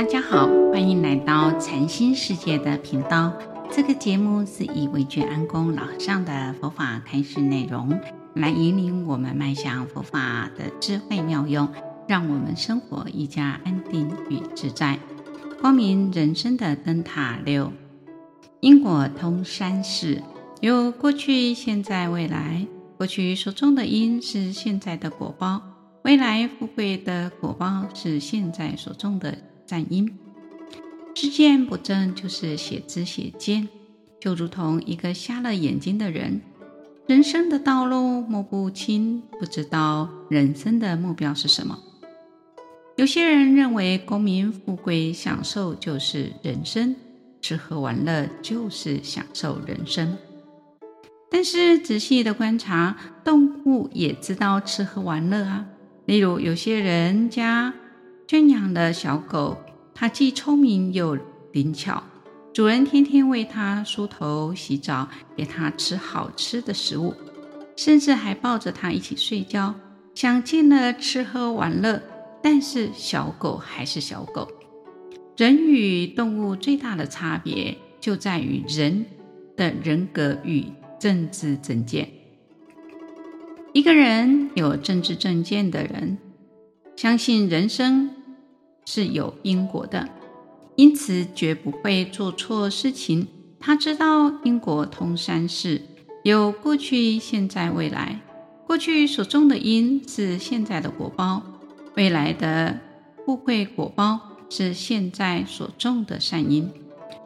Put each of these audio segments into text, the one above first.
大家好，欢迎来到禅心世界的频道。这个节目是以惟觉安公老和尚的佛法开示内容，来引领我们迈向佛法的智慧妙用，让我们生活一加安定与自在。光明人生的灯塔六，因果通三世，有过去、现在、未来。过去所种的因是现在的果报，未来富贵的果报是现在所种的。善因，知见不正就是写知写见，就如同一个瞎了眼睛的人，人生的道路摸不清，不知道人生的目标是什么。有些人认为功名富贵享受就是人生，吃喝玩乐就是享受人生。但是仔细的观察，动物也知道吃喝玩乐啊。例如有些人家。圈养的小狗，它既聪明又灵巧，主人天天为它梳头、洗澡，给它吃好吃的食物，甚至还抱着它一起睡觉，享尽了吃喝玩乐。但是小狗还是小狗。人与动物最大的差别就在于人的人格与政治正见。一个人有政治正见的人，相信人生。是有因果的，因此绝不会做错事情。他知道因果通三世，有过去、现在、未来。过去所种的因是现在的果报，未来的富贵果报是现在所种的善因。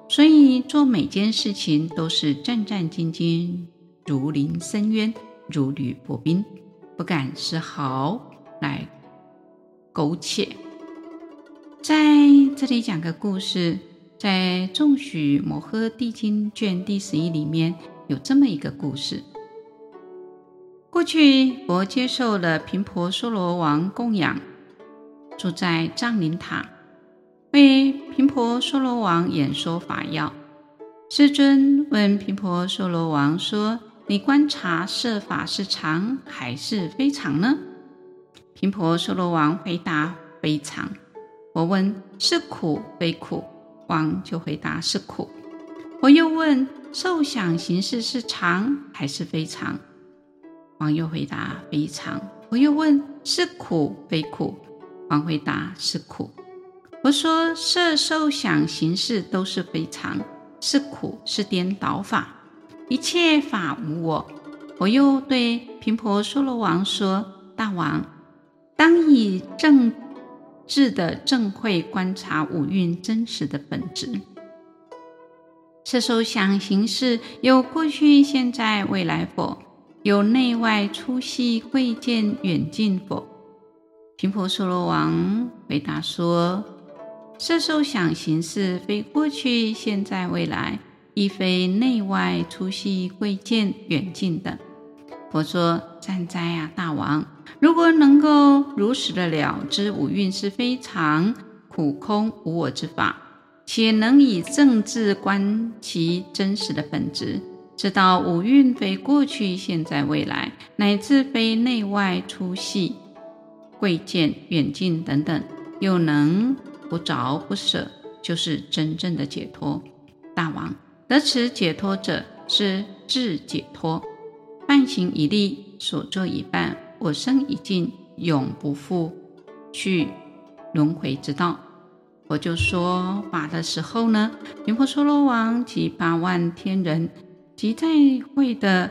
所以做每件事情都是战战兢兢，如临深渊，如履薄冰，不敢丝毫来苟且。在这里讲个故事，在《众许摩诃帝经》卷第十一里面有这么一个故事。过去佛接受了频婆娑罗王供养，住在藏林塔，为频婆娑罗王演说法要。世尊问频婆娑罗王说：“你观察色法是常还是非常呢？”频婆娑罗王回答：“非常。”我问是苦非苦，王就回答是苦。我又问受想行识是常还是非常，王又回答非常。我又问是苦非苦，王回答是苦。我说色受想行识都是非常，是苦是颠倒法，一切法无我。我又对频婆娑罗王说：大王，当以正。智的正会观察五蕴真实的本质，色受想行识有过去、现在、未来否？有内外粗细贵贱远近否？频婆娑罗王回答说：色受想行识非过去、现在、未来，亦非内外粗细贵贱远近等。佛说：善哉啊，大王！如果能够如实的了知五蕴是非常苦空无我之法，且能以正智观其真实的本质，知道五蕴非过去、现在、未来，乃至非内外粗细、贵贱、远近等等，又能不着不舍，就是真正的解脱。大王，得此解脱者是智解脱。半行一力，所作已办，我生已尽，永不复去轮回之道。我就说法的时候呢，频婆娑罗王及八万天人及在会的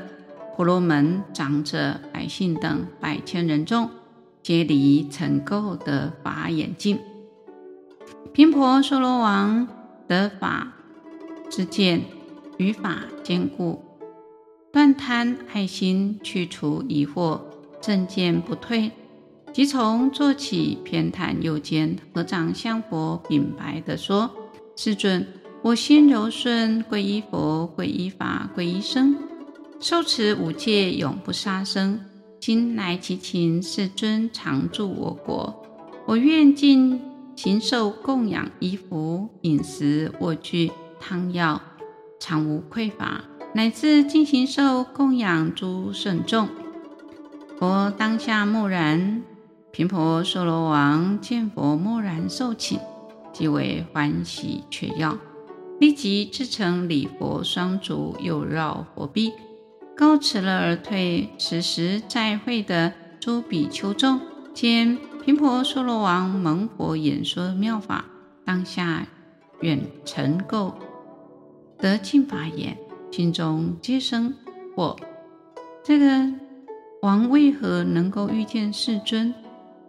婆罗门长者、百姓等百千人众，皆离尘垢得法眼净。频婆娑罗王得法知见，与法坚固。断贪爱心，去除疑惑，正见不退，即从坐起，偏袒右肩，合掌向佛禀白的说：“世尊，我心柔顺，皈依佛，皈依法，皈依僧，受持五戒，永不杀生。今来祈请世尊常住我国，我愿尽形寿供养衣服、饮食、卧具、汤药，常无匮乏。”乃至尽形寿供养诸圣众，佛当下默然。频婆娑罗王见佛默然受请，即为欢喜雀跃，立即自成礼佛双足，又绕佛毕，告辞了而退。此时在会的诸比丘众见频婆娑罗王蒙佛演说妙法，当下远尘垢得尽法眼，心中皆生惑。这个王为何能够遇见世尊，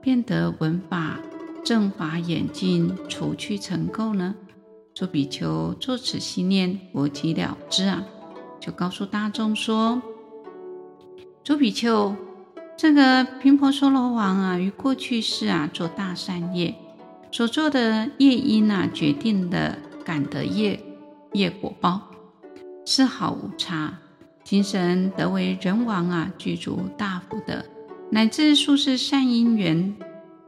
变得闻法？正法眼净，除去尘垢呢？朱比丘作此心念，佛即了知啊，就告诉大众说：朱比丘，这个频婆娑罗王啊，于过去世啊，做大善业，所做的业因啊，决定的感得业业果报，丝毫无差。今生得为人王啊，具足大福德，乃至数世善因缘。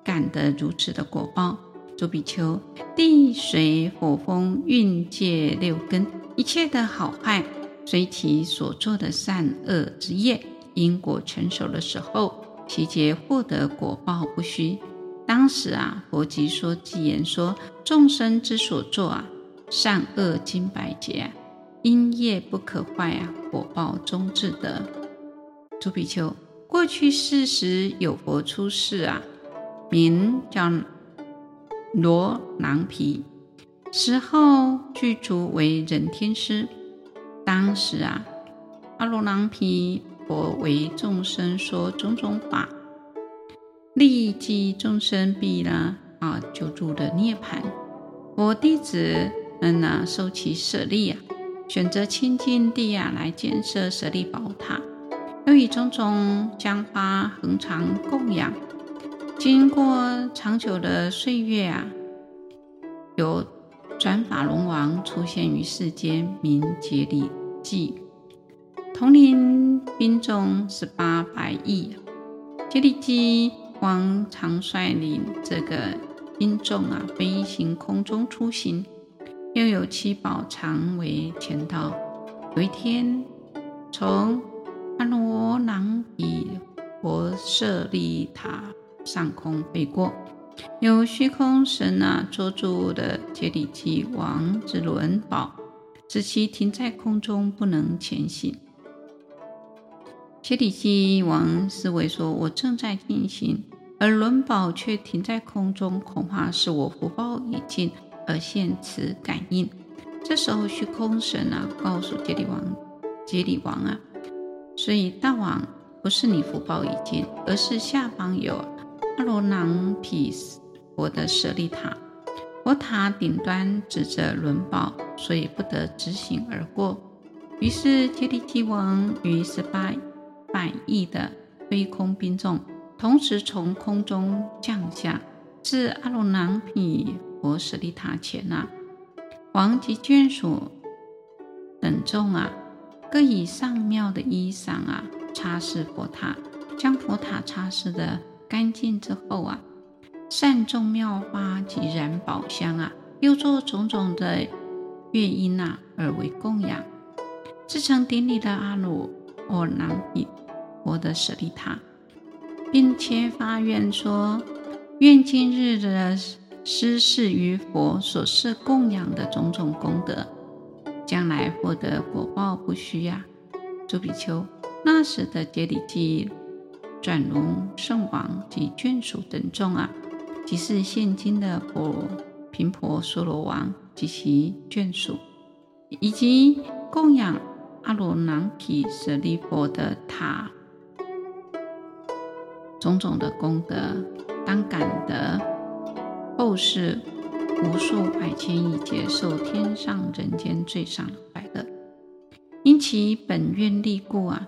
感得如此的果报，诸比丘，地水火风运界六根一切的好坏，随其所做的善恶之业因果成熟的时候，其皆获得果报不虚。当时啊，佛即说偈言说：众生之所作啊，善恶经百劫啊，因业不可坏啊，果报终自得。诸比丘，过去世时有佛出世啊。名叫罗囊毗，死后具足为人天师。当时啊，阿罗囊毗佛为众生说种种法，利济众生毕了啊，就入了涅槃。佛弟子们呢，收其舍利啊，选择清净地啊来建设舍利宝塔，又以种种香花恒常供养。经过长久的岁月啊，有转法龙王出现于世间，名羯里记，统领兵众十八百亿。羯里计王常率领这个兵众啊，飞行空中出行，又有七宝藏为前导。有一天，从阿罗囊毗佛舍利塔。上空飞过，有虚空神啊，捉住了羯里基王之轮宝，使其停在空中不能前行。羯里基王思维说：“我正在进行，而轮宝却停在空中，恐怕是我福报已尽而现此感应。”这时候，虚空神啊，告诉羯里王：“羯里王啊，所以大王不是你福报已尽，而是下方有。”阿罗囊毗佛的舍利塔，佛塔顶端指着轮宝，所以不得直行而过。于是羯里计王与十八百亿的飞空兵众，同时从空中降下，至阿罗囊毗佛舍利塔前啊。王及眷属等众啊，各以上妙的衣裳啊，擦拭佛塔，将佛塔擦拭的。干净之后啊，善种妙花及燃宝香啊，又做种种的乐音啊，而为供养。至诚顶礼的阿罗囊毗佛的舍利塔，并且发愿说：愿今日的施设于佛所设供养的种种功德，将来获得果报不虚呀、啊。诸比丘，那时的羯里计。转轮圣王及眷属等众啊，即是现今的佛频婆娑罗王及其眷属，以及供养阿罗囊毗舍利佛的塔，种种的功德，当感得后世无数百千亿劫受天上人间最上快乐，因其本愿力故啊。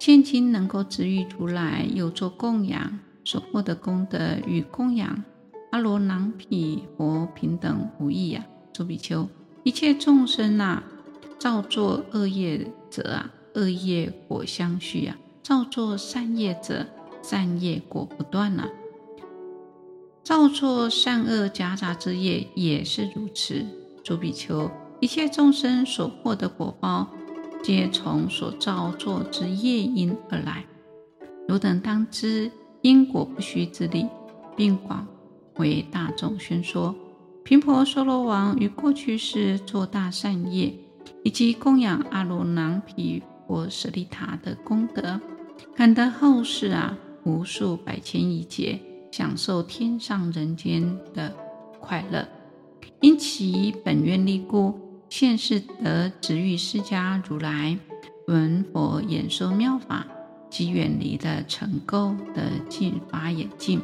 现今能够值遇如来，有作供养，所获得功德与供养阿罗囊毗佛平等无异啊！诸比丘，一切众生啊，造作恶业者啊，恶业果相续啊；造作善业者，善业果不断啊；造作善恶夹杂之业也是如此。诸比丘，一切众生所获的果报。皆从所造作之业因而来。汝等当知因果不虚之理，并广为大众宣说。频婆娑罗王于过去世做大善业，以及供养阿罗囊毗婆舍利塔的功德，感得后世啊无数百千亿劫享受天上人间的快乐，因其本愿力故，现世得值遇释迦如来，闻佛演说妙法，即远离了尘垢的净法眼净。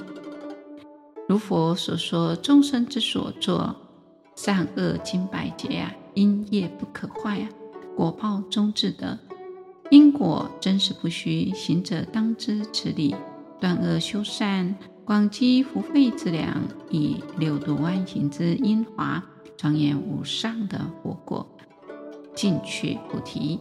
如佛所说，众生之所作善恶经百劫啊，因业不可坏啊，果报终自得。因果真实不虚，行者当知此理，断恶修善，广积福慧之粮，以六度万行之因华，庄严无上的佛果，尽趣菩提。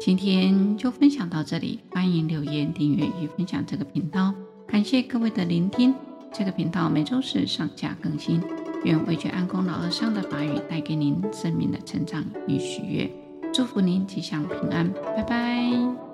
今天就分享到这里，欢迎留言、订阅与分享这个频道。感谢各位的聆听，这个频道每周四上架更新。愿惟觉安公老和尚的法语带给您生命的成长与喜悦。祝福您吉祥平安，拜拜。